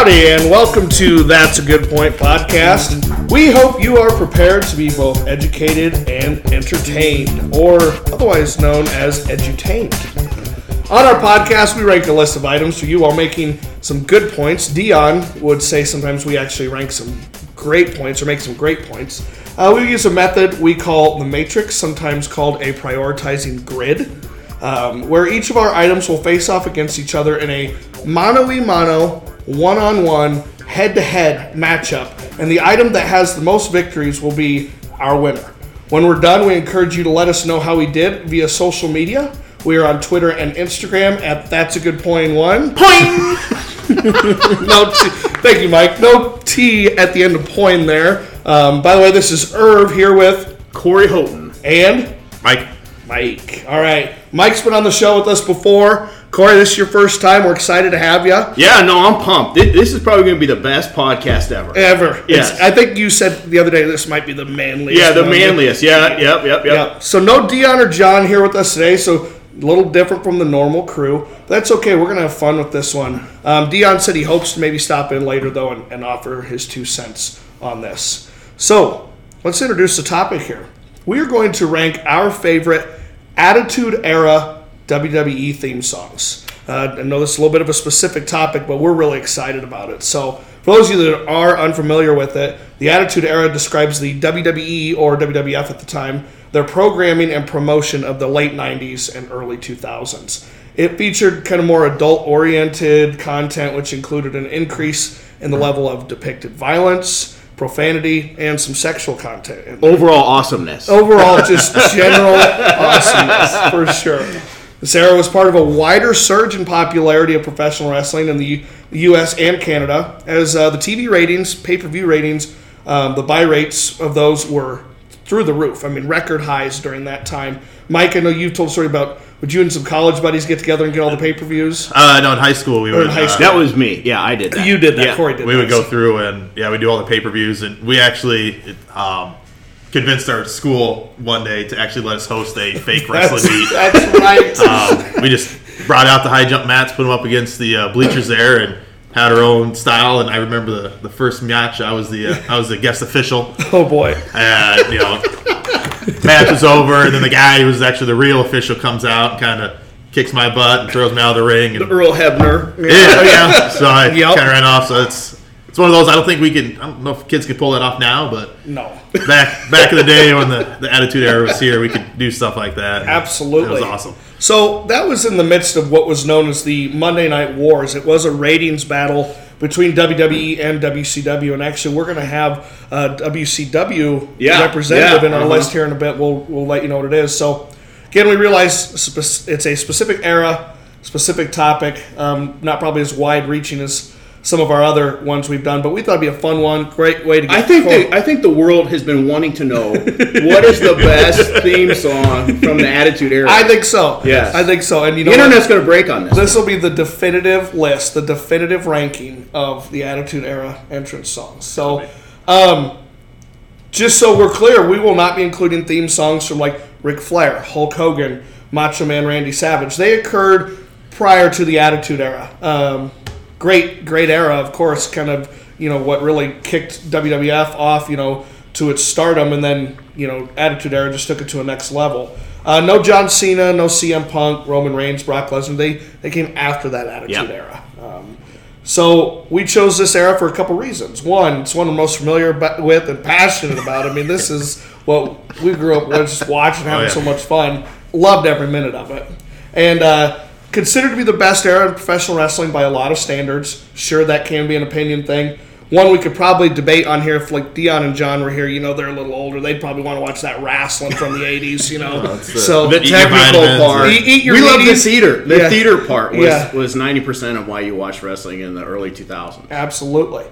Howdy, and welcome to That's a Good Point podcast. We hope you are prepared to be both educated and entertained, or otherwise known as edutained. On our podcast, we rank a list of items for you while making some good points. Dion would say sometimes we actually rank some great points or make some great points. Uh, we use a method we call the matrix, sometimes called a prioritizing grid, um, where each of our items will face off against each other in a mano a mano, one on one, head to head matchup. And the item that has the most victories will be our winner. When we're done, we encourage you to let us know how we did via social media. We are on Twitter and Instagram at That's a Good Point One. Point! no, t- thank you, Mike. No T at the end of point there. Um, by the way, this is Irv here with Corey Houghton. and Mike. Mike. All right, Mike's been on the show with us before. Corey, this is your first time. We're excited to have you. Yeah, no, I'm pumped. This is probably going to be the best podcast ever. Ever. Yes. It's, I think you said the other day this might be the manliest. Yeah, the manliest. Yeah, yep, yep, yep. Yeah. So no Dion or John here with us today. So a little different from the normal crew. That's okay. We're gonna have fun with this one. Um, Dion said he hopes to maybe stop in later though and, and offer his two cents on this. So let's introduce the topic here. We are going to rank our favorite Attitude Era WWE theme songs. Uh, I know this is a little bit of a specific topic, but we're really excited about it. So, for those of you that are unfamiliar with it, the Attitude Era describes the WWE or WWF at the time, their programming and promotion of the late 90s and early 2000s. It featured kind of more adult oriented content, which included an increase in the level of depicted violence, profanity, and some sexual content. Overall awesomeness. overall just general awesomeness for sure. This era was part of a wider surge in popularity of professional wrestling in the U.S. and Canada, as uh, the TV ratings, pay-per-view ratings, um, the buy rates of those were through the roof. I mean, record highs during that time. Mike, I know you've told a story about would you and some college buddies get together and get all the pay-per-views? Uh, no, in high school we in would. high uh, school. that was me. Yeah, I did that. You did that. Yeah. Corey did. we that. would go through and yeah, we do all the pay per views, and we actually um, convinced our school one day to actually let us host a fake wrestling meet. that's right. Um, we just brought out the high jump mats, put them up against the uh, bleachers there, and had our own style. And I remember the, the first match. I was the uh, I was the guest official, oh boy. and you know, match was over, and then the guy who was actually the real official comes out and kind of kicks my butt and throws me out of the ring. And The Earl Hebner. yeah, yeah. So I Yep. kind of ran off. So it's it's one of those. I don't think we can. I don't know if kids can pull that off now, but No. back back in the day when the, the Attitude Era was here, we could do stuff like that. Absolutely. it was awesome. So that was in the midst of what was known as the Monday Night Wars. It was a ratings battle between WWE and WCW, and actually, we're going to have a WCW Yeah, representative yeah, in our uh-huh. list here in a bit. We'll we'll let you know what it is. So again, we realize it's a specific era, specific topic, um, not probably as wide-reaching as some of our other ones we've done, but we thought it'd be a fun one. Great way to get. I think the, I think the world has been wanting to know what is the best theme song from the Attitude Era. I think so. Yes. I think so. And you the know, what? internet's going to break on this. This will be the definitive list, the definitive ranking of the Attitude Era entrance songs. So, um, just so we're clear, we will not be including theme songs from like Ric Flair, Hulk Hogan, Macho Man Randy Savage. They occurred prior to the Attitude Era. Um, great, great era, of course, kind of, you know, what really kicked WWF off, you know, to its stardom, and then, you know, Attitude Era just took it to a next level. Uh, no John Cena, no CM Punk, Roman Reigns, Brock Lesnar. They they came after that Attitude Yeah. Era. Um, so we chose this era for a couple reasons. One, it's one I'm most familiar with and passionate about. I mean, this is what we grew up with, just watching, having yeah. so much fun. Loved every minute of it, and uh, considered to be the best era of professional wrestling by a lot of standards. Sure, that can be an opinion thing. One we could probably debate on here if like Dion and John were here. You know, they're a little older. They'd probably want to watch that wrestling from the '80s. You know, oh, so the technical part. Eat- eat your we love the theater. The Yeah. theater part was Yeah. was ninety percent of why you watched wrestling in the early two thousands. Absolutely.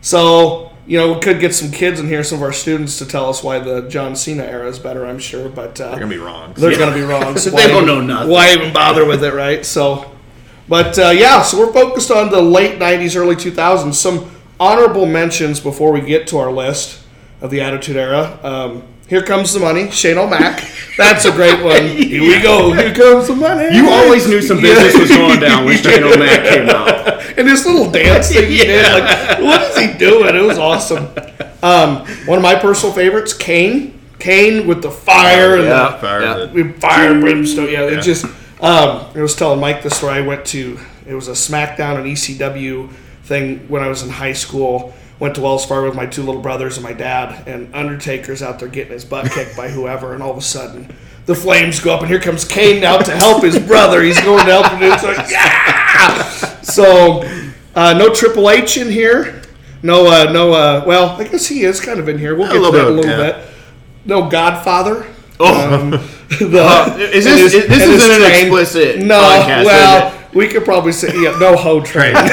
So, you know, we could get some kids in here, some of our students, to tell us why the John Cena era is better, I'm sure. But uh, They're gonna be wrong. they're going to be wrong. So They don't know nothing. Why even bother with it, right? So, but uh, yeah, so we're focused on the late 90s, early 2000s. Some honorable mentions before we get to our list of the Attitude Era. Um, Here comes the money, Shane O'Mac. That's a great one. Here we go. Here comes the money. You always knew some business was going down when Shane O'Mac came out. and this little dance thing he did. Like, what is he doing? It was awesome. Um, one of my personal favorites, Kane. Kane with the fire and Yeah. Fire yeah. the- the fire and brimstone. Yeah, Yeah. it just. Um, I was telling Mike this story. I went to. It was a SmackDown and ECW thing when I was in high school. Went to Wells Fargo with my two little brothers and my dad, and Undertaker's out there getting his butt kicked by whoever, and all of a sudden the flames go up, and here comes Kane out to help his brother. He's going to help him. It's like yeah. So uh, no Triple H in here. No, uh, no. Uh, well, I guess he is kind of in here. We'll get to that a little yeah. bit. No Godfather. Oh, Um, the, is and this- his- this isn't an explicit No, podcast, is well, we could probably say yeah, no hoe train. look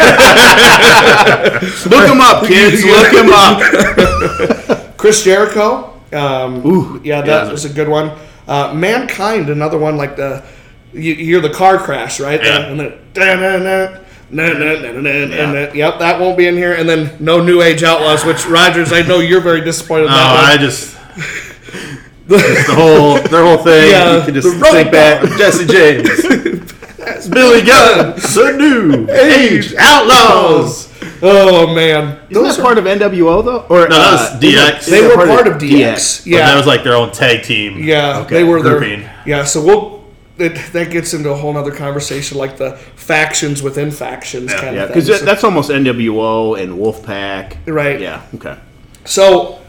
him up, kids. Look him up. Chris Jericho. Um, Ooh, yeah, that yeah. was a good one. Uh, Mankind, another one like the you, you hear the car crash, right? Yeah. And then da-na-na, na-na-na-na-na, yep, that won't be in here. And then no New Age Outlaws, which Rogers, I know you're very disappointed. in No. I just. just the whole their whole thing. Yeah, you can just the think back. Jesse James, Billy Gunn, the new age outlaws. Oh man, Isn't those that part of NWO though? Or No, that was uh, DX. they is were that part of DX. But Yeah, that was like their own tag team. Yeah, Okay. they were Grouping. there. Yeah, so we'll it, that gets into a whole other conversation, like the factions within factions kind Yeah, of thing. because So- that's almost NWO and Wolfpack. right. Yeah. Okay. So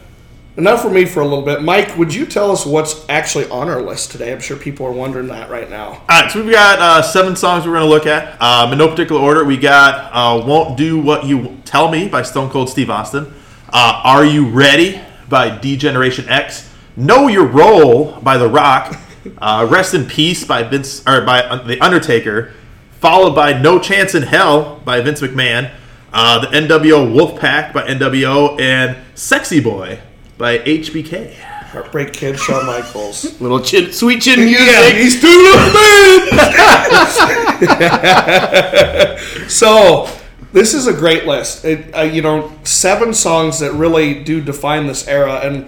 enough for me for a little bit. Mike, would you tell us what's actually on our list today? I'm sure people are wondering that right now. All right, so we've got uh, seven songs we're going to look at. Um, in no particular order, we got uh, "Won't Do What You Tell Me" by Stone Cold Steve Austin. Uh, "Are You Ready" by D Generation X. "Know Your Role" by The Rock. Uh, "Rest in Peace" by Vince or by uh, The Undertaker. Followed by "No Chance in Hell" by Vince McMahon. Uh, the NWO Wolfpack by NWO and "Sexy Boy" by HBK. Heartbreak Kid, Shawn Michaels. Little chin, sweet chin music. Yeah, he's it, man. so this is a great list. It, uh, you know, seven songs that really do define this era, and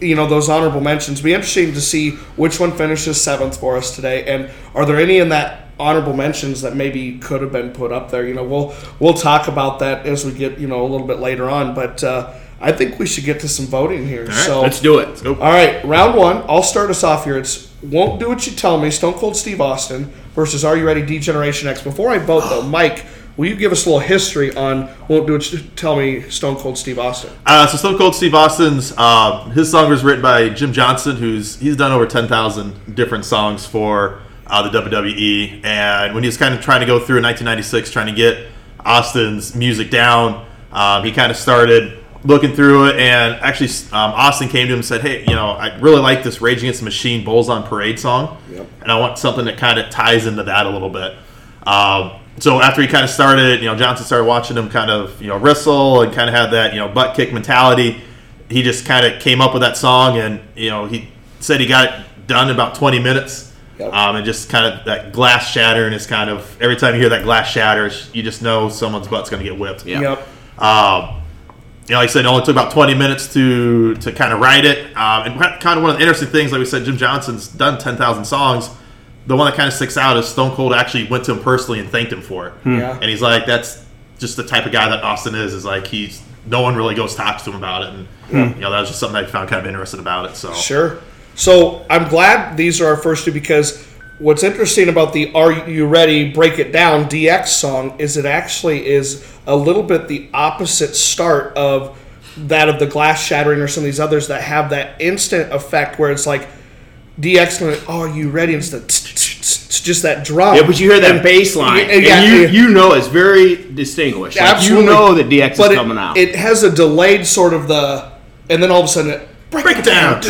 you know those honorable mentions. Be interesting to see which one finishes seventh for us today, and are there any in that honorable mentions that maybe could have been put up there? You know, we'll we'll talk about that as we get you know a little bit later on, but. Uh, I think we should get to some voting here. so Let's do it. Go. all right, round one. I'll start us off here. It's won't do what you tell me. Stone Cold Steve Austin versus Are You Ready? D Generation X. Before I vote though, Mike, will you give us a little history on won't do what you tell me? Stone Cold Steve Austin. Uh, so Stone Cold Steve Austin's uh, his song was written by Jim Johnson, who's he's done over ten thousand different songs for uh, the WWE. And when he was kind of trying to go through in 1996, trying to get Austin's music down, um, he kind of started looking through it. And actually, um, Austin came to him and said, "Hey, you know, I really like this Rage Against the Machine Bulls on Parade song, Yep. and I want something that kind of ties into that a little bit." Um, so after he kind of started, you know, Johnson started watching him kind of, you know, wrestle and kind of had that, you know, butt kick mentality. He just kind of came up with that song, and you know, he said he got it done in about 20 minutes. Yep. Um, and just kind of that glass shattering is kind of every time you hear that glass shatters, you just know someone's butt's going to get whipped. Yeah. Yep. Um, you know, like I said, it only took about 20 minutes to to kind of write it. Um, and kind of one of the interesting things, like we said, Jim Johnson's done 10,000 songs. The one that kind of sticks out is Stone Cold actually went to him personally and thanked him for it. Yeah. And he's like, that's just the type of guy that Austin is. Is like he's no one really goes talks to him about it, and you know that was just something I found kind of interesting about it. So Sure. So I'm glad these are our first two because what's interesting about the "Are You Ready? Break It Down" DX song is it actually is a little bit the opposite start of that of the glass shattering or some of these others that have that instant effect where it's like DX going, "Oh, you ready?" And tsk, just that drum. Yeah, but you hear that And- bass line, Yeah, yeah, and you, you know it's very distinguished. Like, Absolutely. you know that DX but is it, coming out. It has a delayed sort of the, and then all of a sudden it break, it down. Uh,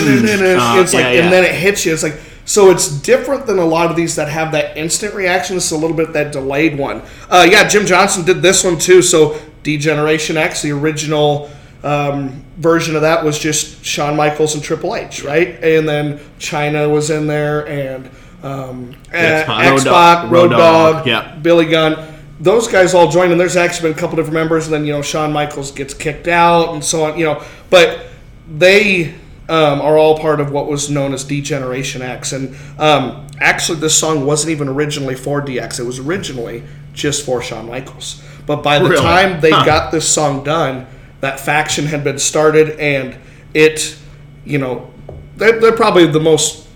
it's like, yeah, yeah. and then it hits you. It's like so. It's different than a lot of these that have that instant reaction. It's a little bit that delayed one. Uh, yeah, Jim Johnson did this one too. So Degeneration X, the original. Um, version of that was just Shawn Michaels and Triple H, right? And then Chyna was in there, and um. Road Pac, Dogg. Road Road Dogg, Dogg, yeah. Billy Gunn. Those guys all joined, and there's actually been a couple different members. And then you know Shawn Michaels gets kicked out, and so on. You know, but they um, are all part of what was known as Degeneration X. And um, actually, this song wasn't even originally for DX. It was originally just for Shawn Michaels. But by the Really? time they Huh. got this song done, that faction had been started, and it, you know, they're, they're probably the most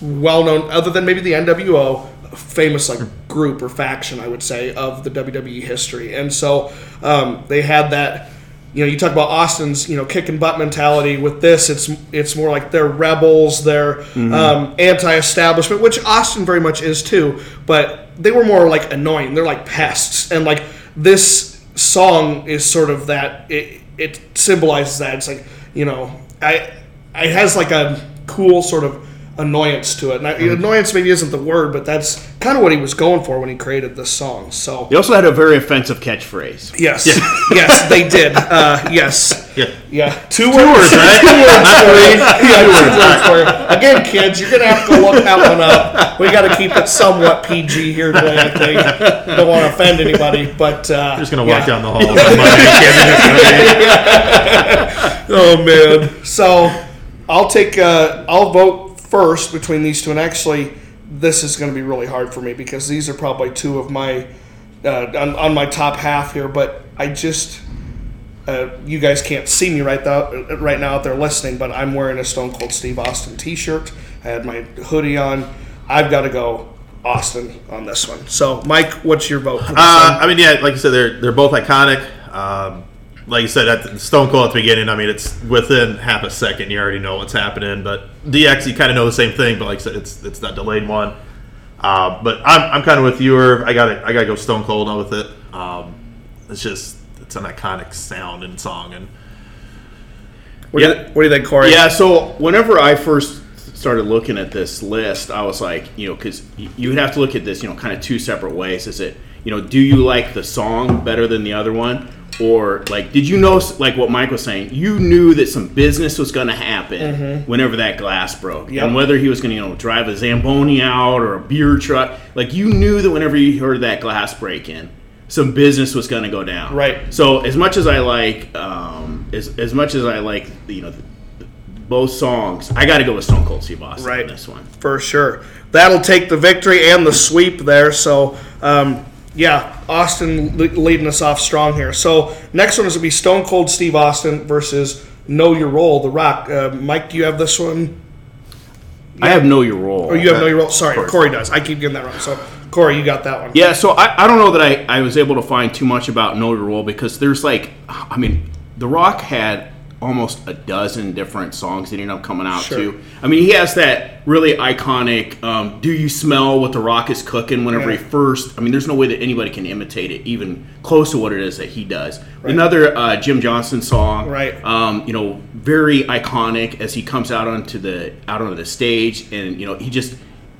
well known, other than maybe the NWO, famous like group or faction, I would say, of the WWE history. And so um, they had that. You know, you talk about Austin's, you know, kick and butt mentality. With this, it's it's more like they're rebels, they're um, anti-establishment, which Austin very much is too. But they were more like annoying. They're like pests, and like this song is sort of that. It it symbolizes that. It's like you know, I it has like a cool sort of annoyance to it. Now, Annoyance maybe isn't the word, but that's kind of what he was going for when he created this song. So he also had a very offensive catchphrase. yes, yes, they did. Uh, yes, Yeah. yeah, two, Two words, right? Two Not three. yeah, two words for you. Again, kids, you're gonna have to look that one up. We got to keep it somewhat PG here today. I think don't want to offend anybody, but uh, Just gonna yeah. walk down the hall. with my Oh man. So I'll take. Uh, I'll vote first between these two, and actually, this is going to be really hard for me because these are probably two of my uh, on, on my top half here. But I just. Uh, you guys can't see me right now, right now out there listening, but I'm wearing a Stone Cold Steve Austin T-shirt. I had my hoodie on. I've got to go Austin on this one. So, Mike, what's your vote? Uh? I mean, yeah, like you said, they're they're both iconic. Um, like you said, at the Stone Cold at the beginning, I mean, it's within half a second you already know what's happening. But DX, you kind of know the same thing, but like I said, it's it's that delayed one. Uh, but I'm, I'm kind of with you. Or I got to I got to go Stone Cold on with it. Um, it's just it's an iconic sound and song, and what, do you, what do you think, Corey? Yeah, so whenever I first started looking at this list, I was like, you know, because you would have to look at this, you know, kind of two separate ways. Is it, you know, do you like the song better than the other one? Or, like, did you know, like what Mike was saying, you knew that some business was going to happen whenever that glass broke. Yep. And whether he was going to, you know, drive a Zamboni out or a beer truck, like, you knew that whenever you heard that glass break in, some business was going to go down. Right. So as much as I like, um, as as much as I like, you know, both songs, I got to go with Stone Cold Steve Austin Right. this one. for sure. That'll take the victory and the sweep there. So, um, yeah, Austin leading us off strong here. So, next one is going to be Stone Cold Steve Austin versus Know Your Role, The Rock. Uh, Mike, do you have this one? I have Know Your Role. Oh, you have Know Your Role? Sorry. Corey does. I keep getting that wrong. So, Corey, you got that one. Yeah, so I, I don't know that I, I was able to find too much about Know Your Role because there's like, I mean, The Rock had almost a dozen different songs that ended up coming out Sure. too. I mean, he has that really iconic um, "Do You Smell What the Rock Is Cooking?" Whenever Yeah. he first, I mean, there's no way that anybody can imitate it, even close to what it is that he does. Another uh, Jim Johnson song, Right. Um, you know, very iconic as he comes out onto the out onto the stage, and you know, he just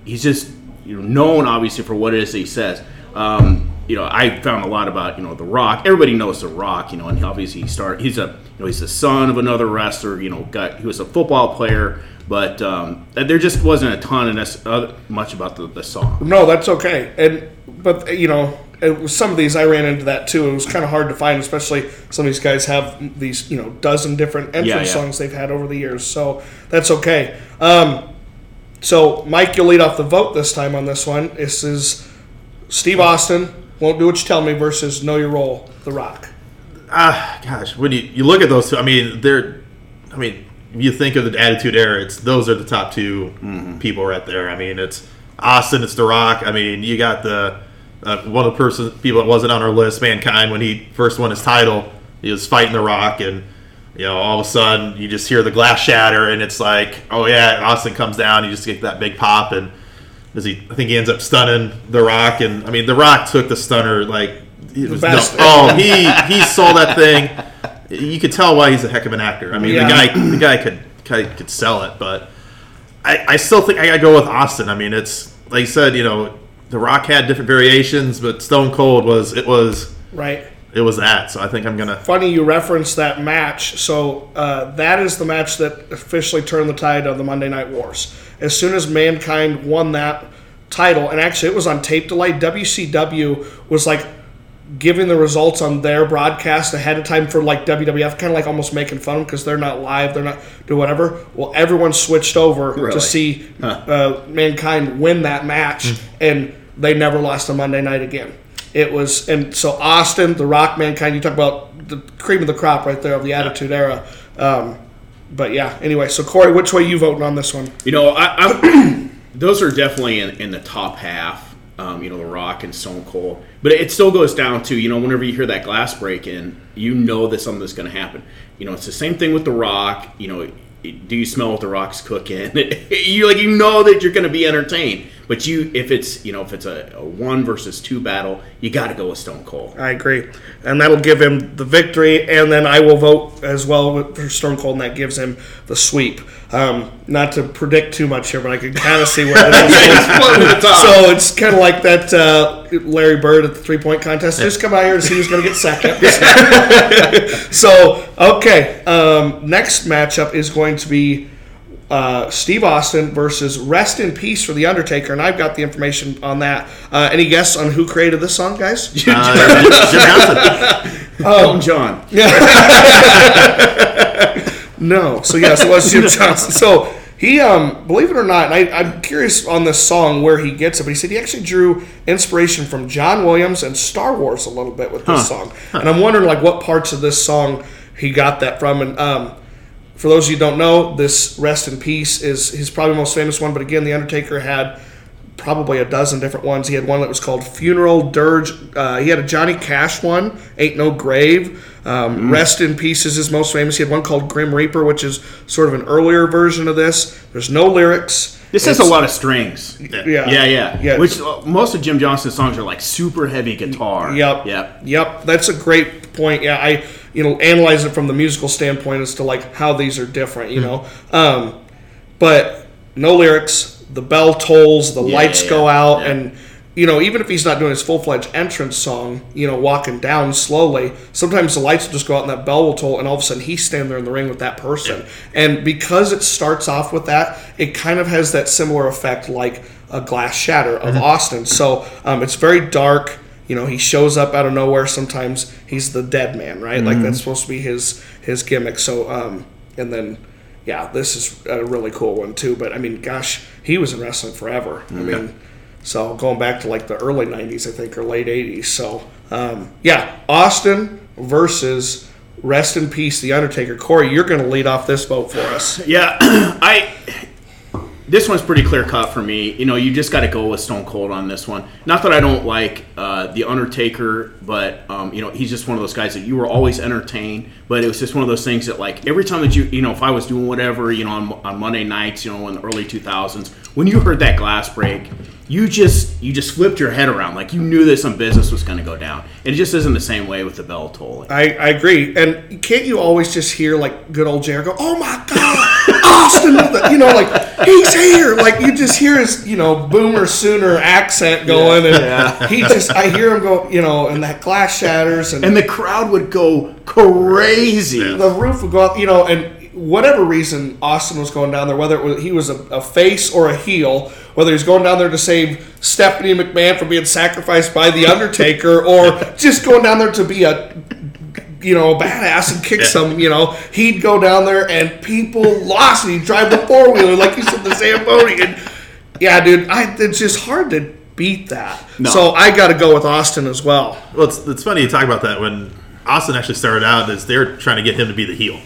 he's just you know known obviously for what it is that he says. Um, you know, I found a lot about you know The Rock. Everybody knows The Rock, you know, and obviously he started. He's a you know he's the son of another wrestler. You know, got he was a football player, but um, there just wasn't a ton of this, uh, much about the, the song. No, that's okay. And but you know, was, some of these I ran into that too. It was kind of hard to find, especially some of these guys have these you know dozen different entrance Yeah, yeah. songs they've had over the years. So that's okay. Um, so Mike, you'll lead off the vote this time on this one. This is Steve Austin. Won't do what you tell me versus Know Your Role, The Rock. Ah, gosh, when you, you look at those two, I mean, they're, I mean, if you think of the Attitude Era, it's those are the top 2 people right there. I mean, it's Austin, it's The Rock. I mean, you got the uh, one of the person people that wasn't on our list, Mankind, when he first won his title, he was fighting The Rock, and you know, all of a sudden you just hear the glass shatter, and it's like, oh yeah, Austin comes down, you just get that big pop, and does he? I think he ends up stunning The Rock, and I mean, The Rock took the stunner like. It was no, oh, he he sold that thing. You could tell why he's a heck of an actor. I mean, Yeah. the guy the guy could could sell it, but I, I still think I gotta go with Austin. I mean, it's like you said, you know, The Rock had different variations, but Stone Cold was it was Right. it was that. So I think I'm gonna. Funny you referenced that match. So uh, that is the match that officially turned the tide of the Monday Night Wars. As soon as Mankind won that title, and actually it was on tape delay, WCW was like giving the results on their broadcast ahead of time for like WWF, kind of like almost making fun of them because they're not live, they're not do whatever. Well, everyone switched over Really? to see uh, Mankind win that match, and they never lost a Monday night again. It was, and so Austin, The Rock, Mankind. You talk about the cream of the crop right there of the Attitude Era. Um, but yeah, anyway. So Corey, which way you voting on this one? You know, I, I'm, those are definitely in, in the top half. Um, you know, The Rock and Stone Cold, but it still goes down to you know whenever you hear that glass break in, you know that something's going to happen. You know, it's the same thing with The Rock. You know, do you smell what The Rock's cooking? you like you know that you're going to be entertained, but you if it's you know if it's a, a one versus two battle, you got to go with Stone Cold. I agree, and that'll give him the victory. And then I will vote as well for Stone Cold, and that gives him the sweep. Um, not to predict too much here, but I can kind of see where it is. so it's kind of like that uh, Larry Bird at the three point contest. Just come out here and see who's going to get second. so okay, um, next matchup is going to be. Uh, Steve Austin versus Rest in Peace for The Undertaker, and I've got the information on that. Uh, any guess on who created this song, guys? Uh, Jim Johnson. Elton John. No. So yes, it was Jim Johnson. So he, um, believe it or not, and I, I'm curious on this song where he gets it, but he said he actually drew inspiration from John Williams and Star Wars a little bit with this song, and I'm wondering like what parts of this song he got that from. And um, for those of you who don't know, this "Rest in Peace" is his probably most famous one. But again, the Undertaker had probably a dozen different ones. He had one that was called Funeral Dirge. Uh, he had a Johnny Cash one, Ain't No Grave. Um, Rest in Peace is his most famous. He had one called Grim Reaper, which is sort of an earlier version of this. There's no lyrics. This has a lot of strings. Yeah, Yeah, yeah, yeah. Which uh, most of Jim Johnson's songs are like super heavy guitar. Yep. Yep. Yep. That's a great point. Yeah, I you know analyze it from the musical standpoint as to like how these are different. You know, um, but no lyrics. The bell tolls. The Yeah, lights yeah, go yeah. out, Yeah. and you know even if he's not doing his full fledged entrance song, you know, walking down slowly. Sometimes the lights will just go out and that bell will toll, and all of a sudden he's standing there in the ring with that person. And because it starts off with that, it kind of has that similar effect like a glass shatter of Austin. So um, it's very dark you know he shows up out of nowhere sometimes he's the dead man right like that's supposed to be his his gimmick so um and then yeah this is a really cool one too but i mean gosh he was in wrestling forever i mean so going back to like the early 90s i think or late 80s so um yeah austin versus rest in peace the undertaker corey you're gonna lead off this vote for us Yeah, I. This one's pretty clear cut for me. You know, you just got to go with Stone Cold on this one. Not that I don't like uh, the Undertaker, but um, you know, he's just one of those guys that you were always entertained. But it was just one of those things that, like, every time that you, you know, if I was doing whatever, you know, on, on Monday nights, you know, in the early two thousands, when you heard that glass break, you just you just flipped your head around, like you knew that some business was going to go down. And it just isn't the same way with the bell tolling. I, I agree. And can't you always just hear like good old Jericho? Oh my God, Austin! You know, like he's here. Like you just hear his you know boomer sooner accent going, and he just I hear him go. You know, and that glass shatters, and, And the crowd would go crazy. the roof would go up. You know, and whatever reason Austin was going down there, whether it was, he was a, a face or a heel, whether he's going down there to save Stephanie McMahon from being sacrificed by the Undertaker, or just going down there to be a you know, a badass and kick some, you know, he'd go down there and people lost. And he'd drive the four wheeler, like you said, the Zamboni. And yeah, dude, I, it's just hard to beat that. No. So I got to go with Austin as well. Well, it's, it's funny you talk about that when Austin actually started out is they're trying to get him to be the heel.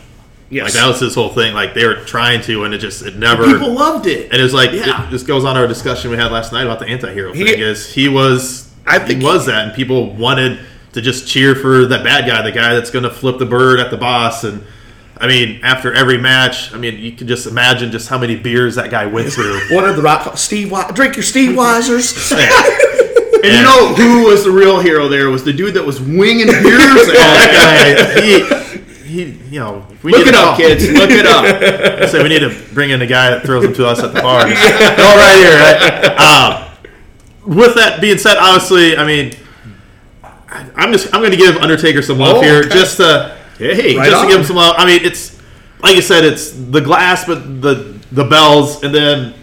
Yes. Like that was his whole thing. Like they were trying to, and it just it never. People loved it. and it was like Yeah. it, this goes on our discussion we had last night about the anti-hero He- thing. Is he was I think he was that, and people wanted to just cheer for that bad guy, the guy that's going to flip the bird at the boss. And I mean, after every match, I mean, you can just imagine just how many beers that guy went through. One of the rock Steve Wi- drink your Steve Weisers? And you know who was the real hero there? Was the dude that was winging beers at that guy, he, he, you know, we Look it up, kids. Look it up. So we need to bring in a guy that throws them to us at the bar. Go right here. Right? Um, with that being said, honestly, I mean, I- I'm just I'm going to give Undertaker some love Oh, here, okay. just to Hey, Right just on. to give him some love. I mean, it's like you said, it's the glass, but the the bells, and then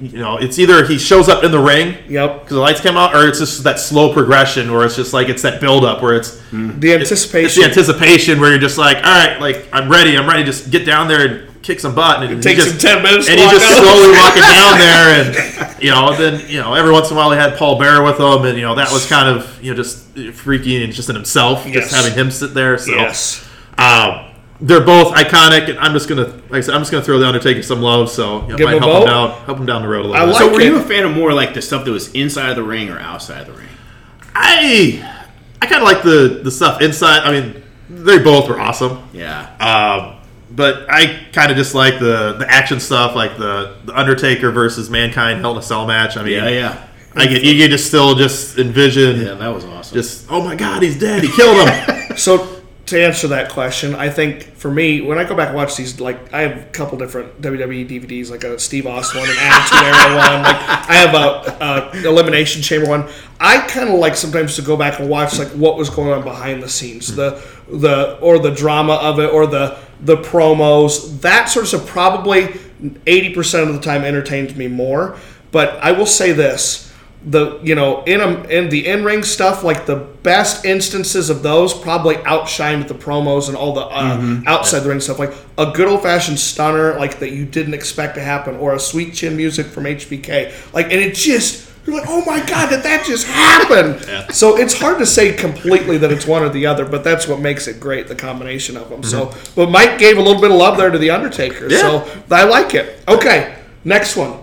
you know, it's either he shows up in the ring Yep. because the lights came out, or it's just that slow progression where it's just like it's that build up where it's The it's anticipation. the anticipation where you're just like, all right, like I'm ready, I'm ready, just get down there and kick some butt, and he takes just, him 10 minutes and he just down. slowly walking down there, and you know, then you know, every once in a while he had Paul Bear with him, and you know that was kind of you know just freaky and just in himself, Yes. just having him sit there. So, Yes. um, they're both iconic, and I'm just gonna, like I said, I'm just gonna throw the Undertaker some love, so you know, Give might him help him out, help him down the road a little I bit. like So were it. you a fan of more like the stuff that was inside of the ring or outside of the ring? I, I kind of like the the stuff inside. I mean, they both were awesome. Yeah. Um, but I kind of just like the the action stuff, like the, the Undertaker versus Mankind Hell in a Cell match. I mean, Yeah, yeah. I get you can just still just envision, Yeah, that was awesome. just oh my god, he's dead, he killed him. So to answer that question, I think for me, when I go back and watch these, like I have a couple different WWE DVDs, like a Steve Austin one, an Attitude Era one. Like I have a, a Elimination Chamber one. I kind of like sometimes to go back and watch like what was going on behind the scenes, the the or the drama of it, or the the promos. That sort of stuff probably eighty percent of the time entertains me more. But I will say this the you know in a, in the in ring stuff like the best instances of those probably outshined the promos and all the uh, outside the ring stuff. Like a good old fashioned stunner like that you didn't expect to happen or a sweet chin music from HBK like and it just you're like oh my god did that just happen? So it's hard to say completely that it's one or the other but that's what makes it great the combination of them so but Mike gave a little bit of love there to the Undertaker so I like it. Okay next one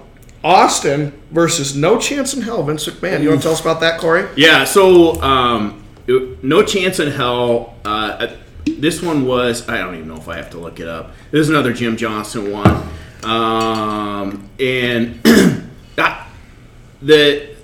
Austin versus No Chance in Hell, Vince McMahon. You want to tell us about that, Corey? Yeah, so um, it- no chance in hell. Uh, this one was I don't even know if I have to look it up. This is another Jim Johnson one, um, and I- the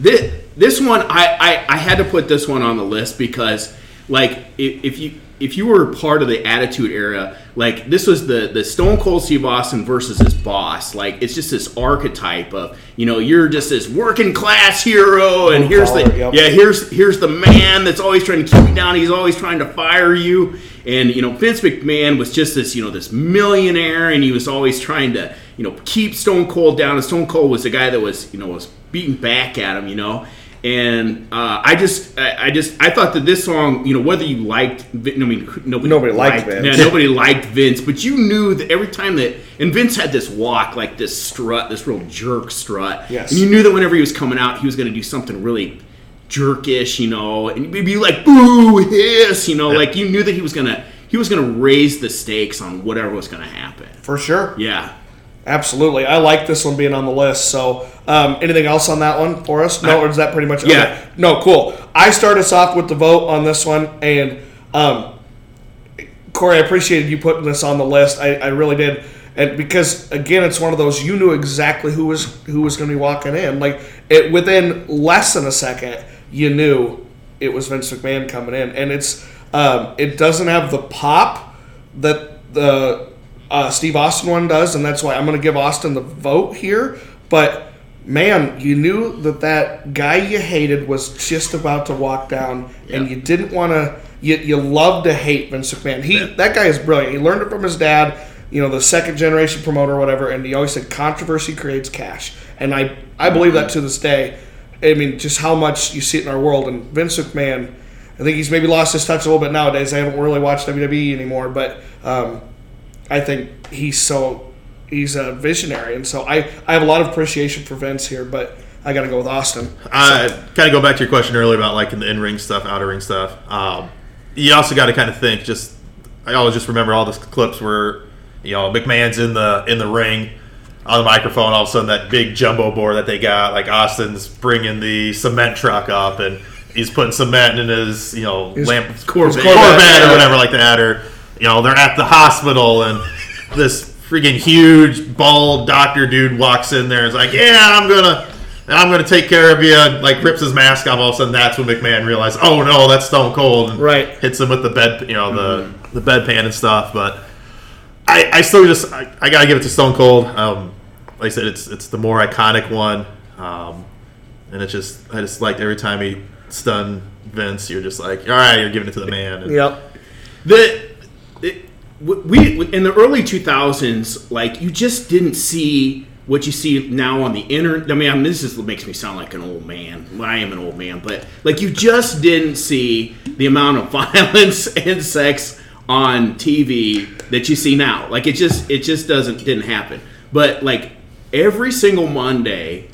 this, this one I, I I had to put this one on the list because like if, if you if you were part of the Attitude Era, like this was the the Stone Cold Steve Austin versus his boss. Like it's just this archetype of you know you're just this working class hero, and here's the yep. yeah here's here's the man that's always trying to keep you down. He's always trying to fire you. And you know Vince McMahon was just this you know this millionaire, and he was always trying to you know keep Stone Cold down. And Stone Cold was the guy that was you know was beating back at him. You know. And uh, I just, I, I just, I thought that this song, you know, whether you liked, Vin- I mean, nobody, Nobody liked Vince. Yeah, nobody liked Vince, but you knew that every time that, and Vince had this walk, like this strut, this real jerk strut. Yes. And you knew that whenever he was coming out, he was going to do something really jerkish, you know, and you'd be like, boo, hiss, you know, like you knew that he was going to, he was going to raise the stakes on whatever was going to happen. For sure. Yeah. Absolutely. I like this one being on the list. So, um, anything else on that one for us? No, or is that pretty much Yeah. Okay. No, cool. I start us off with the vote on this one. And, um, Corey, I appreciated you putting this on the list. I, I really did. And because again, it's one of those you knew exactly who was who was going to be walking in. Like it within less than a second, you knew it was Vince McMahon coming in, and it's um, it doesn't have the pop that the uh, Steve Austin one does, and that's why I'm going to give Austin the vote here. But man, you knew that that guy you hated was just about to walk down, and you didn't want to. You, you love to hate Vince McMahon. He that guy is brilliant. He learned it from his dad. You know, the second generation promoter or whatever, and he always said controversy creates cash, and I I believe that to this day. I mean, just how much you see it in our world, and Vince McMahon. I think he's maybe lost his touch a little bit nowadays. I haven't really watched WWE anymore, but um, I think he's so he's a visionary, and so I I have a lot of appreciation for Vince here, but I got to go with Austin. I kind of go back to your question earlier about like in the in ring stuff, outer ring stuff. Um, you also got to kind of think. Just I always just remember all the clips where you know McMahon's in the in the ring on the microphone. All of a sudden, that big jumbo board that they got, like Austin's bringing the cement truck up and he's putting cement in his you know lamp Corvette. Corvette yeah. or whatever like that, or you know they're at the hospital and this freaking huge bald doctor dude walks in there and is like, yeah, I'm gonna. I'm gonna take care of you. and, Like rips his mask off. All of a sudden, that's when McMahon realized, oh no, that's Stone Cold. And Right. Hits him with the bed, you know, the the bedpan and stuff. But I, I still just, I, I gotta give it to Stone Cold. Um, like I said, it's it's the more iconic one, um, and it's just, I just liked every time he stunned Vince. You're just like, all right, you're giving it to the man. And Yep. the it, we in the early 2000s like you just didn't see what you see now on the internet. I mean, I this is makes me sound like an old man. I am an old man, but like you just didn't see the amount of violence and sex on TV that you see now. Like it just it just doesn't didn't happen. But like every single Monday,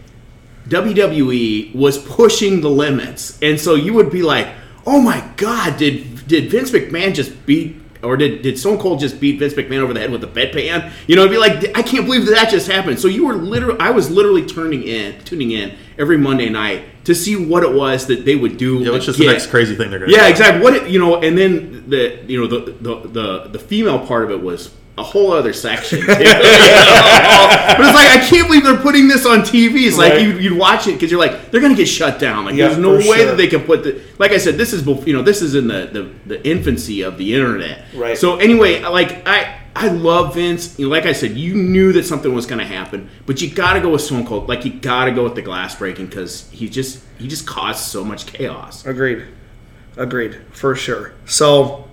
WWE was pushing the limits, and so you would be like, "Oh my God, did did Vince McMahon just beat?" Or did, did Stone Cold just beat Vince McMahon over the head with a bedpan? You know, it'd be like, I can't believe that, that just happened. So you were literally, I was literally turning in, tuning in every Monday night to see what it was that they would do. Yeah, what's just the next crazy thing they're going to Yeah, exactly. What it, you know, and then the you know the the the, the female part of it was a whole other section. too. You know? but it's like I can't believe they're putting this on TV. It's like Right. you, you'd watch it because you're like they're gonna get shut down. Like Yeah, there's no way sure. that they can put the like I said this is you know this is in the the, the infancy of the internet. Right. So anyway, like I. I love Vince. You know, like I said, you knew that something was going to happen, but you got to go with Stone Cold. Like you got to go with the glass breaking because he just he just caused so much chaos. Agreed. Agreed. For sure. So,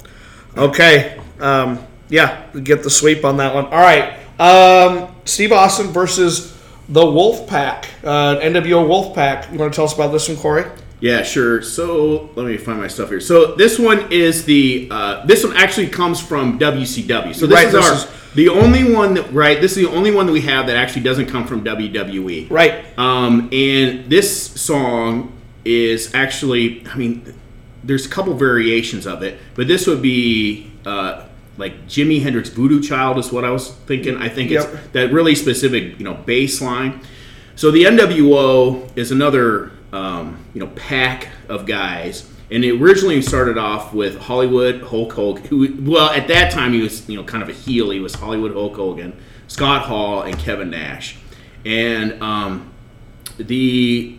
okay. Um, yeah, get the sweep on that one. All right. Um, Steve Austin versus the Wolfpack, uh, NWO Wolfpack. You want to tell us about this one, Corey? Yeah, sure. So let me find my stuff here. So this one is the uh, this one actually comes from WCW. So this Right, is this our is- the only one that right. This is the only one that we have that actually doesn't come from WWE. Right. Um, and this song is actually, I mean, there's a couple variations of it, but this would be uh, like Jimi Hendrix Voodoo Child is what I was thinking. I think Yep. it's that really specific, you know, bass line. So the NWO is another, um, you know, pack of guys. And it originally started off with Hollywood Hulk Hogan, who, well, at that time he was, you know, kind of a heel. He was Hollywood Hulk Hogan, Scott Hall, and Kevin Nash. And um, the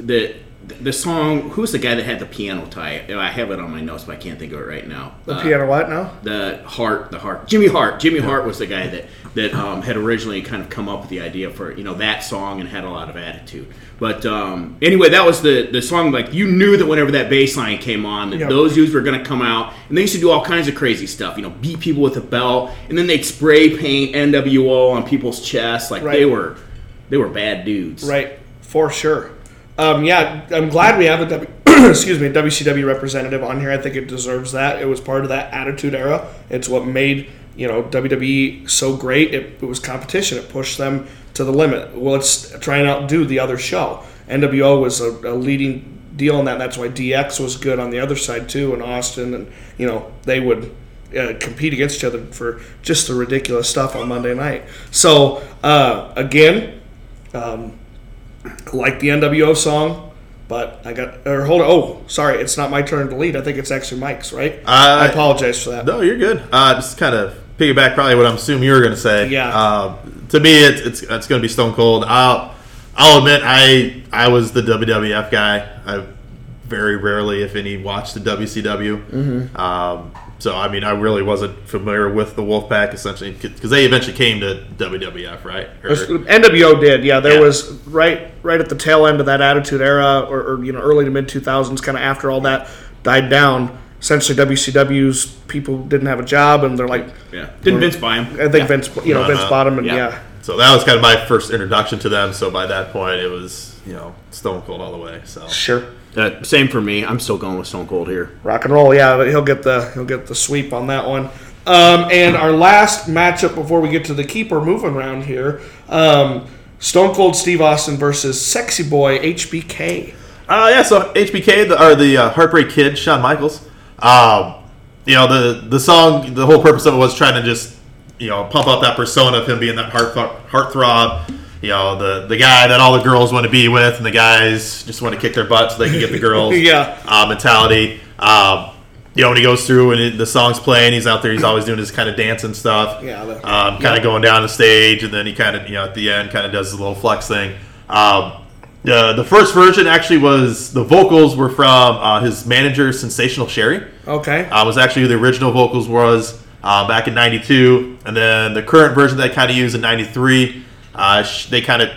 the the song who's the guy that had the piano tie i have it on my notes but i can't think of it right now The Uh, piano what now? the Hart, the Hart, Jimmy Hart. Jimmy Hart was the guy that that um, had originally kind of come up with the idea for you know that song and had a lot of attitude. But um, anyway, that was the the song. Like you knew that whenever that bass line came on, that Yep. those dudes were going to come out, and they used to do all kinds of crazy stuff. You know, beat people with a belt, and then they'd spray paint NWO on people's chests. Like they were they were bad dudes. Right, for sure. Um, yeah, I'm glad we have a w- excuse me a WCW representative on here. I think it deserves that. It was part of that Attitude Era. It's what made you know WWE so great. It, it was competition. It pushed them to the limit. Well, let's try and outdo the other show. NWO was a, a leading deal in that. That's why DX was good on the other side too, and Austin, and you know they would uh, compete against each other for just the ridiculous stuff on Monday night. So uh, again, um, like the NWO song, but I got or hold on. Oh, sorry, it's not my turn to lead. I think it's actually Mike's. Right? I Uh, apologize for that. No, you're good. Uh, just kind of piggyback probably what I'm assuming you were going to say. Yeah. Uh, to me, it's it's, it's going to be Stone Cold. I'll I'll admit I I was the WWF guy. I very rarely, if any, watched the WCW. Mm-hmm. Um, so I mean, I really wasn't familiar with the Wolfpack essentially because they eventually came to WWF, right? Or- NWO did, yeah. There Yeah. was right right at the tail end of that Attitude Era, or, or you know, early to mid two thousands, kind of after all that died down. Essentially, WCW's people didn't have a job, and they're like, Yeah. Didn't Vince buy him? I think Vince, you know, Vince Uh-huh. bought him, and Yeah. yeah, so that was kind of my first introduction to them. So by that point, it was you know Stone Cold all the way. So sure, Uh, same for me. I'm still going with Stone Cold here. rock and roll. Yeah, he'll get the he'll get the sweep on that one. Um, and our last matchup before we get to the keeper moving around here, um, Stone Cold Steve Austin versus Sexy Boy HBK. Uh, yeah, so HBK, the, or the uh, Heartbreak Kid, Shawn Michaels. Um, you know, the the song, the whole purpose of it was trying to just, you know, pump up that persona of him being that heart heartthrob. You know, the the guy that all the girls want to be with, and the guys just want to kick their butt so they can get the girls. Yeah. uh, mentality. Um, you know, when he goes through and it, the song's playing, he's out there, he's always doing his kind of dancing stuff. Yeah, the- um, kind of going down the stage, and then he kind of, you know, at the end, kind of does his little flex thing. Um, the the first version actually was the vocals were from uh, his manager, Sensational Sherri. Okay. Uh, was actually who the original vocals was uh, back in '92, and then the current version that I kind of used in '93, uh, sh- they kind of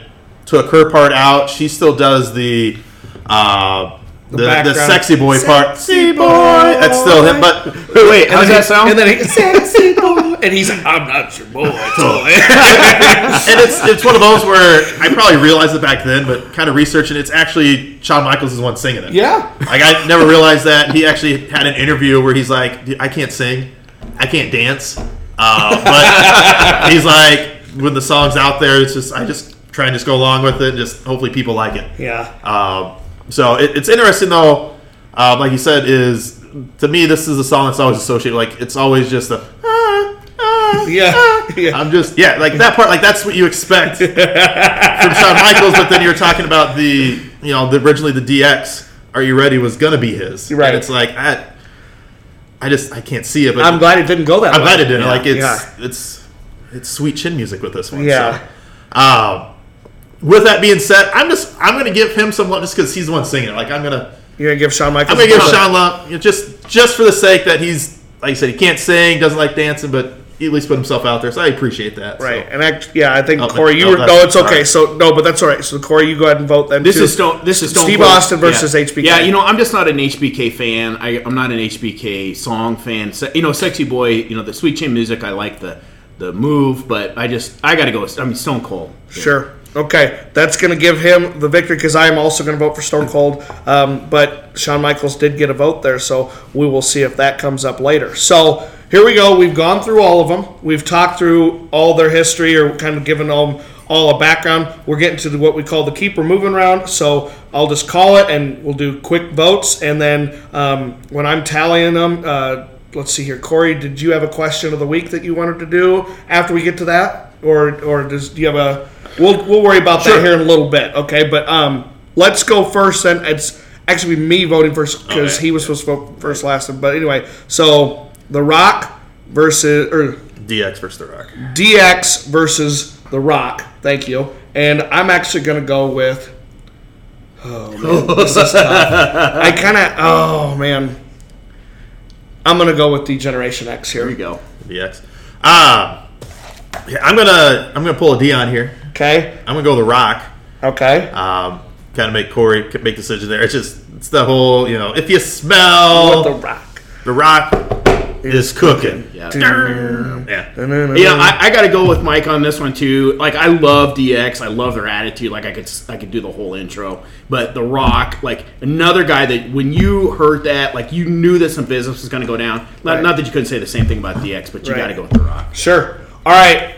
took her part out. She still does the. Uh, the, the, background. sexy boy part, Sexy boy. That's still him, but Wait, wait, how does that sound? And then he, sexy boy. And he's like, I'm not your boy. toy." and it's it's one of those where I probably realized it back then, but kind of researching, it's actually Shawn Michaels is the one singing it. yeah. Like I never realized that he actually had an interview where he's like, "Dude, I can't sing, I can't dance, uh, but he's like, when the song's out there, it's just I just try and just go along with it, and just hopefully people like it. Yeah. Um, so it, it's interesting though, um, like you said, is to me this is a song that's always associated. Like it's always just a. "Ah, ah, Yeah. ah." Yeah. I'm just yeah, like that part, like that's what you expect from Shawn Michaels. But then you're talking about the you know the originally the DX. Are you ready? Was gonna be his. Right. And it's like I, I just I can't see it. But I'm glad it didn't go that way. I'm way. glad it didn't. Yeah. Like it's Yeah. it's it's sweet chin music with this one. Yeah. So, um, with that being said, I'm just I'm gonna give him some love just because he's the one singing it. Like I'm gonna You're gonna give Shawn Michaels. I'm gonna give Shawn love you know, just just for the sake that he's like I said he can't sing, doesn't like dancing, but he at least put himself out there. So I appreciate that. so. Right, and I, yeah, I think Oh, Corey, you oh, were no, it's okay. alright. So no, but that's all right. So Corey, you go ahead and vote then. This too. is Stone. This is Stone Steve Cold. Austin versus yeah. HBK. Yeah, you know, I'm just not an HBK fan. I, I'm not an HBK song fan. Se- you know, Sexy Boy. You know, the Sweet Chin music. I like the the move, but I just I got to go. I mean, Stone Cold. Sure. Okay, that's going to give him the victory because I am also going to vote for Stone Cold. Um, but Shawn Michaels did get a vote there, so we will see if that comes up later. So here we go. We've gone through all of them. We've talked through all their history or kind of given them all a background. We're getting to the, what we call the keeper moving round. So I'll just call it and we'll do quick votes. And then um, when I'm tallying them, uh, let's see here. Corey, did you have a question of the week that you wanted to do after we get to that? Or, or does do you have a We'll we'll worry about that here in a little bit, okay? But um, let's go first. Then it's actually me voting first because he was supposed to vote first last time. But anyway, so The Rock versus or DX versus The Rock. DX versus The Rock. Thank you. And I'm actually gonna go with. Oh man, this is tough. I kind of. Oh man. I'm gonna go with the Generation X here. There here. you go. DX. Um, yeah, I'm gonna I'm gonna pull a Dion here. Okay. I'm gonna go The Rock. Okay. Um, kind of make Corey make decision there. It's just it's the whole you know if you smell With The Rock. The Rock is cooking. Yeah. Yeah. Yeah, I, I got to go with Mike on this one too. Like, I love DX. I love their attitude. Like, I could I could do the whole intro. But The Rock, like another guy that when you heard that, like you knew that some business was going to go down. Not, Right. not that you couldn't say the same thing about DX, but you Right. got to go with The Rock. Sure. All right.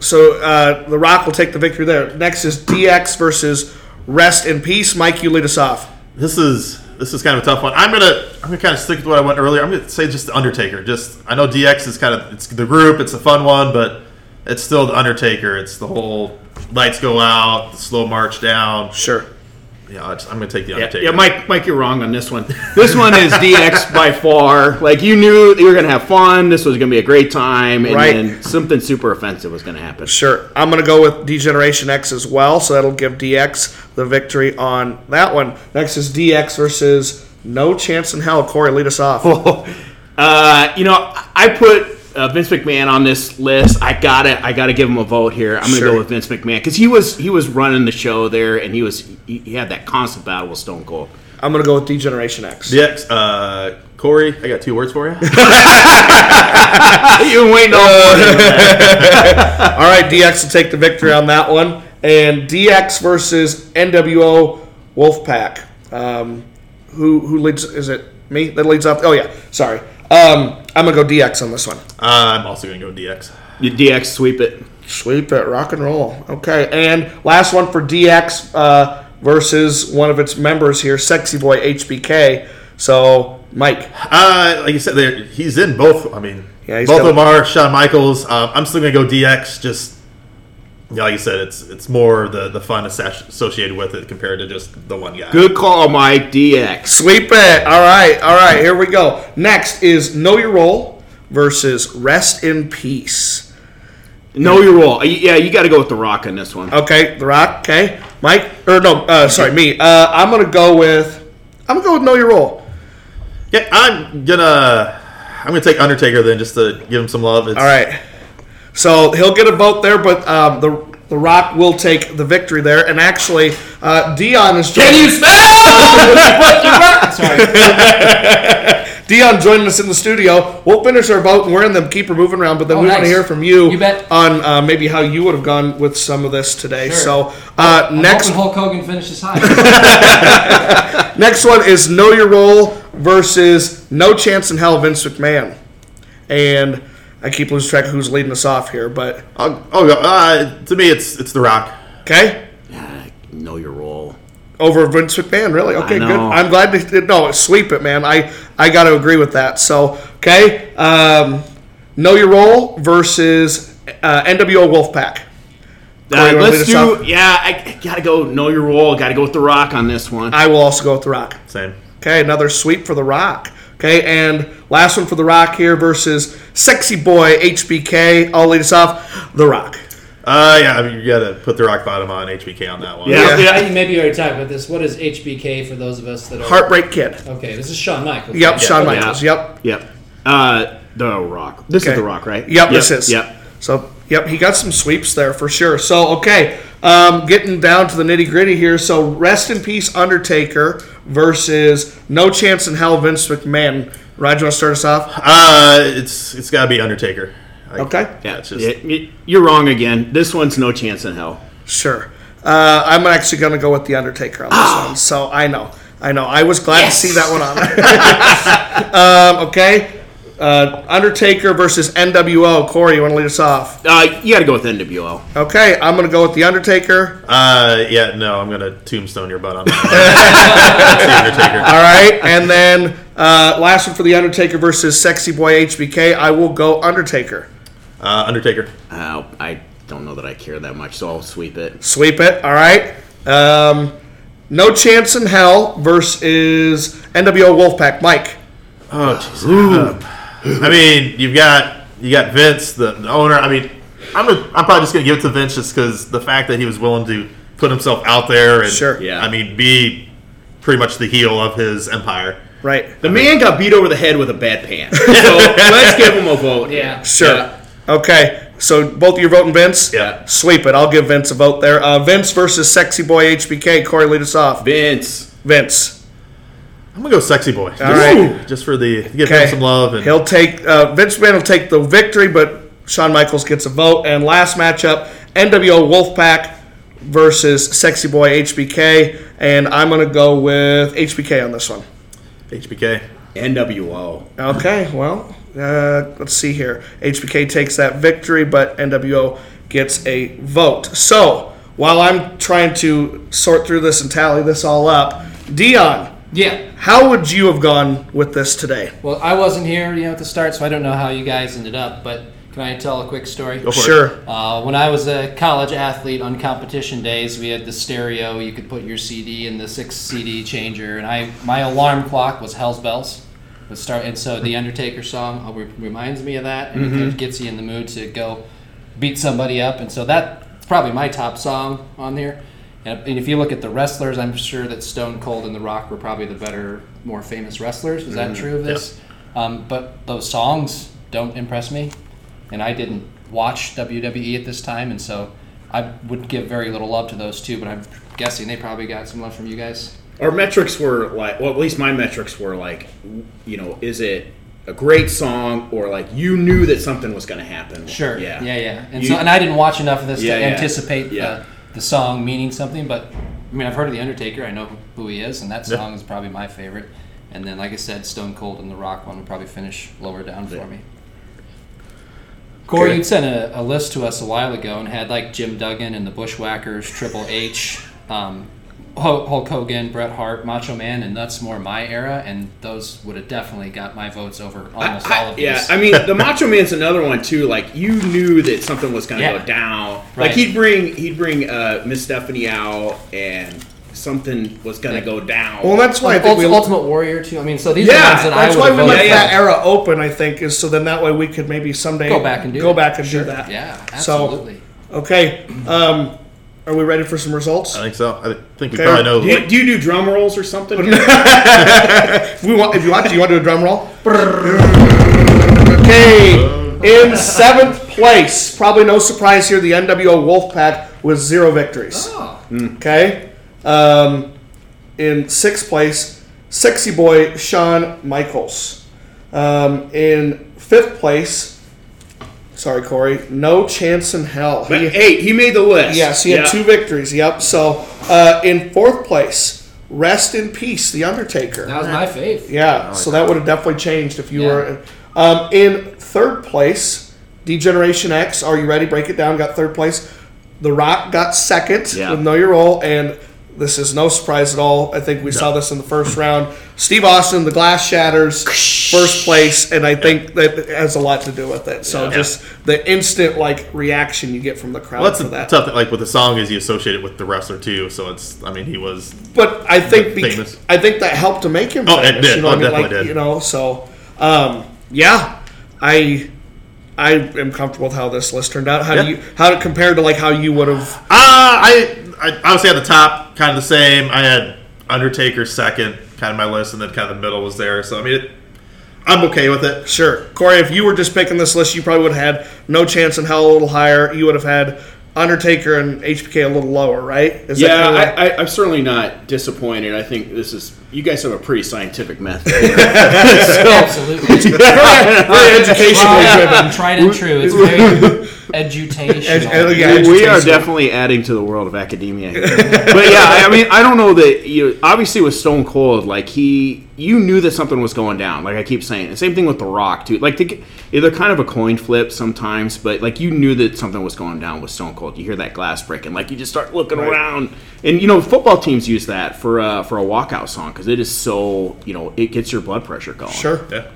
So uh, The Rock will take the victory there. Next is DX versus Rest in Peace. Mike, you lead us off. This is this is kind of a tough one. I'm gonna I'm gonna kind of stick with what I went earlier. I'm gonna say just the Undertaker. Just I know DX is kind of it's the group. It's a fun one, but it's still the Undertaker. It's the whole lights go out, slow march down. Sure. Yeah, I just, I'm gonna take the Yeah, Undertaker. yeah, Mike, Mike, you're wrong on this one. This one is DX by far. Like you knew you were going to have fun. This was going to be a great time, and Right. then something super offensive was going to happen. Sure. I'm going to go with Degeneration X as well. So that'll give DX the victory on that one. Next is DX versus No Chance in Hell. Corey, lead us off. Uh, you know, I put uh, Vince McMahon on this list. I got to I got to give him a vote here. I'm going to Sure. go with Vince McMahon because he was he was running the show there, and he was he, he had that constant battle with Stone Cold. I'm going to go with Degeneration X. DX. Uh, Corey, I got two words for you. you were waiting on All right, DX will take the victory on that one. And DX versus NWO Wolfpack. Um, who who leads? Is it me that leads off? Oh yeah, sorry. Um, I'm gonna go DX on this one. Uh, I'm also gonna go DX. You DX sweep it. Sweep it, rock and roll. Okay, and last one for DX uh, versus one of its members here, Sexy Boy HBK. So Mike, Uh, like you said, he's in both. I mean, Yeah, both got- of them are Shawn Michaels. Um, I'm still gonna go DX. Just yeah, like you said, it's it's more the the fun associated with it compared to just the one guy. Good call, Mike. DX. sweep it. All right, all right. Here we go. Next is Know Your Role versus Rest in Peace. Know your role. Uh, Yeah, you got to go with The Rock on this one. Okay, The Rock. Okay, Mike. Or no, uh, sorry, me. Uh, I'm gonna go with. I'm gonna go with Know Your Role. Yeah, I'm gonna I'm gonna take Undertaker then just to give him some love. It's, All right. So he'll get a vote there, but um, the the Rock will take the victory there. And actually, uh, Dion is. Joining. Can you smell? what you work? Sorry. Dion joining us in the studio. We'll finish our vote and we're in the keep her moving around, but then Oh, we want to hear from you, You bet. on uh, maybe how you would have gone with some of this today. Sure. So uh, I'm next Hulk Hogan finishes high. next one is Know Your Role versus No Chance in Hell Vince McMahon. And I keep losing track of who's leading us off here, but I'll, I'll go. Uh, to me, it's it's The Rock. okay. Yeah, know your role. over Vince McMahon. Really? Okay, know. good. I'm glad to no sweep it, man. I I got to agree with that. So okay, um, know your role versus uh, NWO Wolfpack. Corey, Uh, you wanna let's us do. off? Yeah, I gotta go. Know your role. Gotta go with the Rock on this one. I will also go with the Rock. Same. Okay, another sweep for the Rock. Okay, and last one for the Rock here versus Sexy Boy HBK. I'll lead us off. The Rock. Uh, yeah, I mean, you got to put The Rock bottom on HBK on that one. Yeah. Yeah. I think maybe you already talked about this. What is HBK for those of us that are Heartbreak Kid. Okay, this is Shawn Michaels. Yep, right? Shawn Okay. Michaels. Yep. Yep. Uh, the Rock. This Okay. is the Rock, right? Yep, this is. Yep. So, yep, he got some sweeps there for sure. So, okay, um, getting down to the nitty gritty here. So, rest in peace, Undertaker versus No Chance in Hell, Vince McMahon. Raj, you want to start us off? Uh, it's it's got to be Undertaker. I- Okay, Yeah, it's just- y- y- you're wrong again. This one's no chance in hell. sure. Uh, I'm actually going to go with the Undertaker on this one. So, I know, I know. I was glad to see that one on. um, okay, uh, Undertaker versus NWO. Corey, you want to lead us off? Uh, you got to go with NWO. Okay, I'm going to go with the Undertaker. Uh, yeah, no, I'm gonna tombstone your butt on that. The Undertaker. All right, and then uh, last one for the Undertaker versus Sexy Boy HBK. I will go Undertaker. Uh, Undertaker. Uh, I don't know that I care that much, so I'll sweep it. Sweep it. All right. Um, no chance in hell versus NWO Wolfpack. Mike. Oh, jeez. I mean, you've got you got Vince, the, the owner. I mean, I'm gonna, I'm probably just gonna give it to Vince just because the fact that he was willing to put himself out there and Sure. Yeah. I mean, be pretty much the heel of his empire. Right. The man got beat over the head with a bedpan. So let's give him a vote. Yeah. Sure. Yeah. Okay. So both of you are voting Vince. Yeah. Sweep it. I'll give Vince a vote there. Uh, Vince versus Sexy Boy HBK. Corey, lead us off. Vince. Vince. I'm gonna go sexy boy. Just, right. just for the to give Okay. him some love and He'll take uh, Vince McMahon will take the victory, but Shawn Michaels gets a vote. And last matchup, NWO Wolfpack versus Sexy Boy HBK, and I'm gonna go with HBK on this one. HBK. NWO. Okay, well, uh, let's see here. HBK takes that victory, but NWO gets a vote. So while I'm trying to sort through this and tally this all up, Dion, Yeah. how would you have gone with this today? Well, I wasn't here, you know, at the start, so I don't know how you guys ended up. But can I tell a quick story? Go for it. Sure. Uh, when I was a college athlete on competition days, we had the stereo. You could put your CD in the six CD changer, and I my alarm clock was Hell's Bells. Would start, and so the Undertaker song uh, reminds me of that, and it kind of gets you in the mood to go beat somebody up. And so that's probably my top song on here. And and if you look at the wrestlers, I'm sure that Stone Cold and The Rock were probably the better, more famous wrestlers. Is that true of this? Um, but those songs don't impress me, and I didn't watch WWE at this time, and so I would give very little love to those two. But I'm guessing they probably got some love from you guys. Our metrics were like, well, at least my metrics were like, you know, is it a great song or like you knew that something was going to happen? Sure. Yeah. Yeah. Yeah. And You- so, and I didn't watch enough of this Yeah, to yeah. anticipate Yeah. The song meaning something. But I mean, I've heard of the Undertaker. I know who he is, and that Yeah. song is probably my favorite. And then, like I said, Stone Cold and The Rock one would probably finish lower down for me. Corey, you'd sent a, a list to us a while ago and had like Jim Duggan and the Bushwhackers, Triple H, um, Hulk Hulk Hogan, Bret Hart, Macho Man, and that's more my era. And those would have definitely got my votes over almost I- all of these. yeah, I mean the Macho Man's another one too. Like you knew that something was going to Yeah. go down. Right. Like he'd bring he'd bring uh, Miss Stephanie out, and something was going to go down. Well, that's why I think Ulti- we. Ultimate Warrior too. I mean, so these Yeah, are the ones that That's I why we vote left yeah. that era open. I think is so then that way we could maybe someday Go back and do go it. back and do that. Yeah, So- absolutely. Okay. Um, are we ready for some results? I think so. I think we Okay. probably know. do, you, do you do drum rolls or something? If we want, if you want, do you want to do a drum roll? Okay. In seventh place, probably no surprise here, the NWO Wolfpack with zero victories. Oh. Okay. Um, in sixth place, sexy boy Shawn Michaels. Um, in fifth place, sorry, Corey, no chance in hell. He, Hey, he made the list. yes, he had Yeah. two victories. Yep. So uh, in fourth place, rest in peace, The Undertaker. That was my fave. Yeah, so that would have definitely changed if you Yeah. were. Um, in third place, Degeneration X. Are you ready? Break it down. Got third place. The Rock got second Yeah. with Know Your Role, and this is no surprise at all. I think we saw this in the first round. Steve Austin, The Glass Shatters, first place, and I think that has a lot to do with it. So Yeah. just the instant like reaction you get from the crowd Well, that's for that. tough thing. Like with the song, is he associated with the wrestler too? So it's. I mean, he was. But I think Famous. I think that helped to make him Oh, it famous. did. You know Oh, I mean? definitely like, did. You know, so um, yeah, I I am comfortable with how this list turned out. How Yeah. do you how it compared to like how you would have? Uh, I, I obviously at the top, kind of the same. I had Undertaker second, kind of my list, and then kind of the middle was there. So I mean, it, I'm okay with it. Sure, Corey. If you were just picking this list, you probably would have had no chance in hell a little higher. You would have had Undertaker and HBK a little lower, right? Is Yeah, kinda like- I, I, I'm certainly not disappointed. I think this is you guys have a pretty scientific method. Absolutely. very educationally Tried, driven. tried and true. It's very edutational. Ed- yeah, we, we are definitely adding to the world of academia. but yeah, I I mean, I don't know that you. Obviously, with Stone Cold, like he, you knew that something was going down. Like I keep saying, and same thing with The Rock too. Like they, they're kind of a coin flip sometimes, but like you knew that something was going down with Stone Cold. You hear that glass breaking, like you just start looking around, and you know football teams use that for uh, for a walkout song because it is so you know it gets your blood pressure going. Sure. Yeah.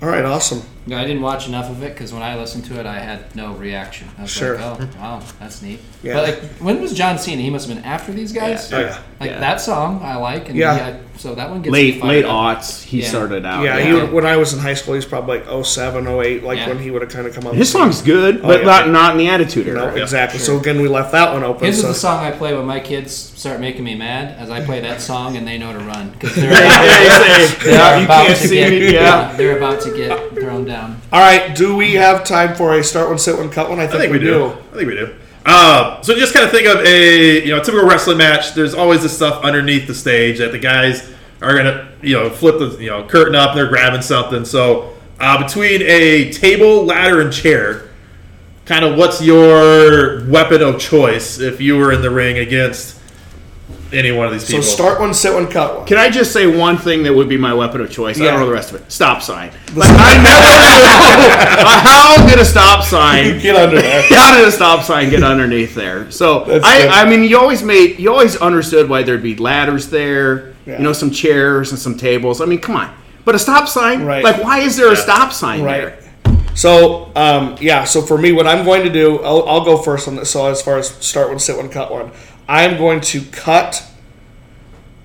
All right. Awesome. I didn't watch enough of it because when I listened to it, I had no reaction. I was Sure. like, oh, wow, that's neat. Yeah. But like, when was John Cena? He must have been after these guys. Oh, yeah. Like Yeah. that song, I like. And Yeah. yeah. so that one gets me Late fired late up. aughts, he Yeah. started out. Yeah, yeah. He, would- when I was in high school, he's probably like 07, 08, like Yeah. when he would have kind of come on. His song's good, oh, but yeah. not not in the attitude No, era. exactly. So again, we left that one open. His is the song I play when my kids start making me mad, as I play that song and they know to run because they're, they're Yeah, you about can't to get. Yeah. they're about to get thrown down. All right, do we have time for a start one, sit one, cut one? I think, I think we, we do. I think we do. Uh, so just kind of think of a you know typical wrestling match. There's always this stuff underneath the stage that the guys are gonna you know flip the you know curtain up. And they're grabbing something. So uh, between a table, ladder, and chair, kind of what's your weapon of choice if you were in the ring against any one of these people. So start one, sit one, cut one. Can I just say one thing that would be my weapon of choice? I don't know the rest of it. Stop sign. Like, I never knew how did a stop sign. Get under there. How did a stop sign get underneath there? So That's I, good. I mean, you always made, you always understood why there'd be ladders there, Yeah. you know, some chairs and some tables. I mean, come on. But a stop sign, Right. like, why is there a stop sign Right. there? So um, yeah, so for me, what I'm going to do, I'll, I'll go first on this. So as far as start one, sit one, cut one, I'm going to cut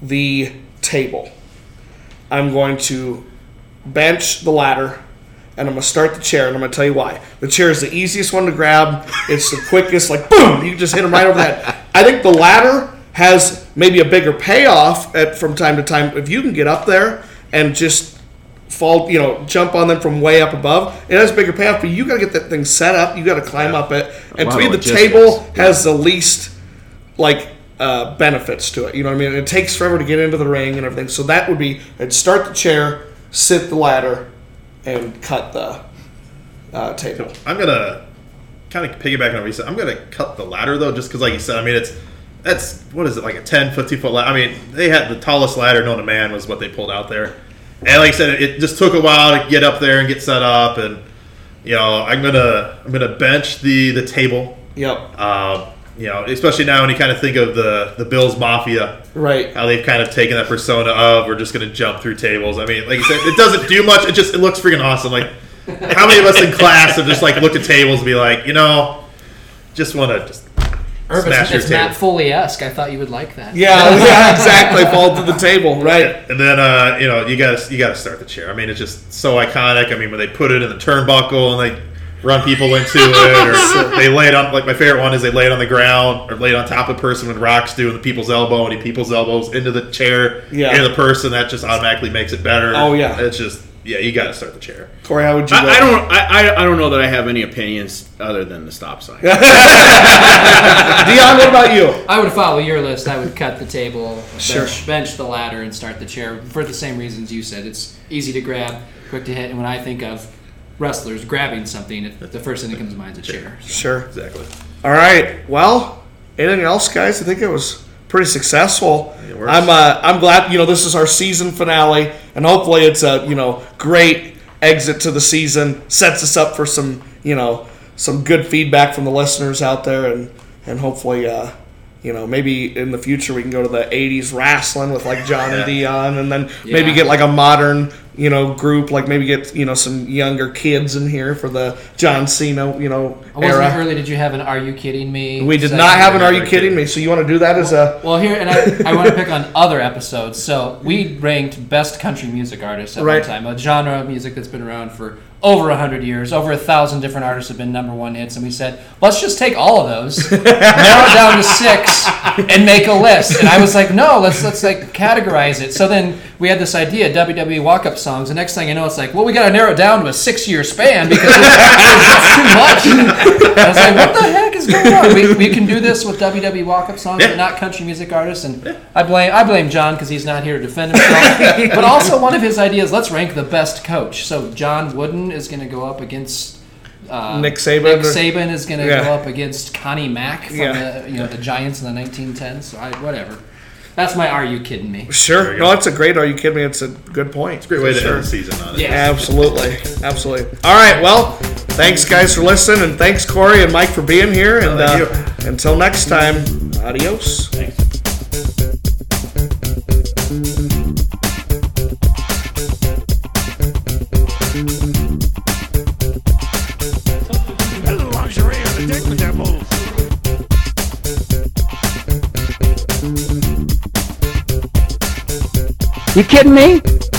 the table. I'm going to bench the ladder, and I'm going to start the chair, and I'm going to tell you why. The chair is the easiest one to grab. It's the quickest, like boom, you just hit them right over that. I think the ladder has maybe a bigger payoff at, from time to time if you can get up there and just fall, you know, jump on them from way up above. It has a bigger payoff, but you got to get that thing set up. You got to climb up it, and to me, the table has the least like uh, benefits to it. You know what I mean? It takes forever to get into the ring and everything. So that would be I'd start the chair, sit the ladder, and cut the uh, table. I'm gonna kind of piggyback on what you said. I'm gonna cut the ladder though, just because, like you said, I mean, it's that's what is it like a 10, 15 foot ladder? I mean, they had the tallest ladder known to man was what they pulled out there, and like I said, it just took a while to get up there and get set up, and you know, I'm gonna I'm gonna bench the the table. Yep. Um, you know, especially now when you kind of think of the the Bills Mafia, Right. how they've kind of taken that persona of we're just going to jump through tables. I mean, like you said, it doesn't do much. It just it looks freaking awesome. Like how many of us in class have just like looked at tables and be like, you know, just want to just Irv, Smash it's, your it's Matt table. Foley esque. I thought you would like that. Yeah, yeah, exactly. Fall to the table. Right. and then uh, you know you got to you got to start the chair. I mean, it's just so iconic. I mean, when they put it in the turnbuckle and they run people into it, or they lay it on like my favorite one is they lay it on the ground or lay it on top of the person when rocks doing the people's elbow and he people's elbows into the chair Yeah. into the person that just automatically makes it better. Oh, yeah. it's just yeah, you got to start the chair. Corey, how would you? I. I don't. I, I, I don't know that I have any opinions other than the stop sign. Dion, what about you? I would follow your list. I would cut the table, bench, Sure. bench the ladder, and start the chair for the same reasons you said. It's easy to grab. quick to hit. And when I think of wrestlers grabbing something, it- the first thing that comes to mind is a chair. Sure. Exactly. All right. Well, anything else, guys? I think it was pretty successful. I'm uh, I'm glad you know this is our season finale, and hopefully it's a you know great exit to the season. Sets us up for some you know some good feedback from the listeners out there, and and hopefully. Uh, you know, maybe in the future we can go to the '80s wrestling with like John and Dion, and then maybe get like a modern, you know, group. Like maybe get you know some younger kids in here for the John Cena, you know, Wasn't era. early? Did you have an "Are you kidding me"? We did not have an Are You Kidding Me? So you want to do that as a. Well, here, and I, I want to pick on other episodes. So we ranked best country music artists at Right. one time, a genre of music that's been around for over a hundred years. Over a thousand different artists have been number one hits, and we said, let's just take all of those, narrow it down to six, and make a list. And I was like, no, let's let's like categorize it. So then we had this idea, WWE walk-up songs. The next thing I know, it's like, well, we got to narrow it down to a six-year span because it's too much. I was like, what the heck is going on? We, we can do this with WWE walk-up songs, Yeah. but not country music artists. And I blame I blame John because he's not here to defend himself. but also one of his ideas, let's rank the best coach. So John Wooden is going to go up against. Uh, Nick Saban. Nick Saban is going to Yeah. go up against Connie Mack from Yeah. the you know the Giants in the 1910s. So I, whatever. That's my. Are you kidding me? Sure. No, it's a great. Are you kidding me? It's a good point. It's a great way to Sure. end the season on it. Yeah. Absolutely. Absolutely. All right. Well, thanks, guys, for listening. And thanks, Corey and Mike, for being here. And uh, until next time, adios. the You kidding me?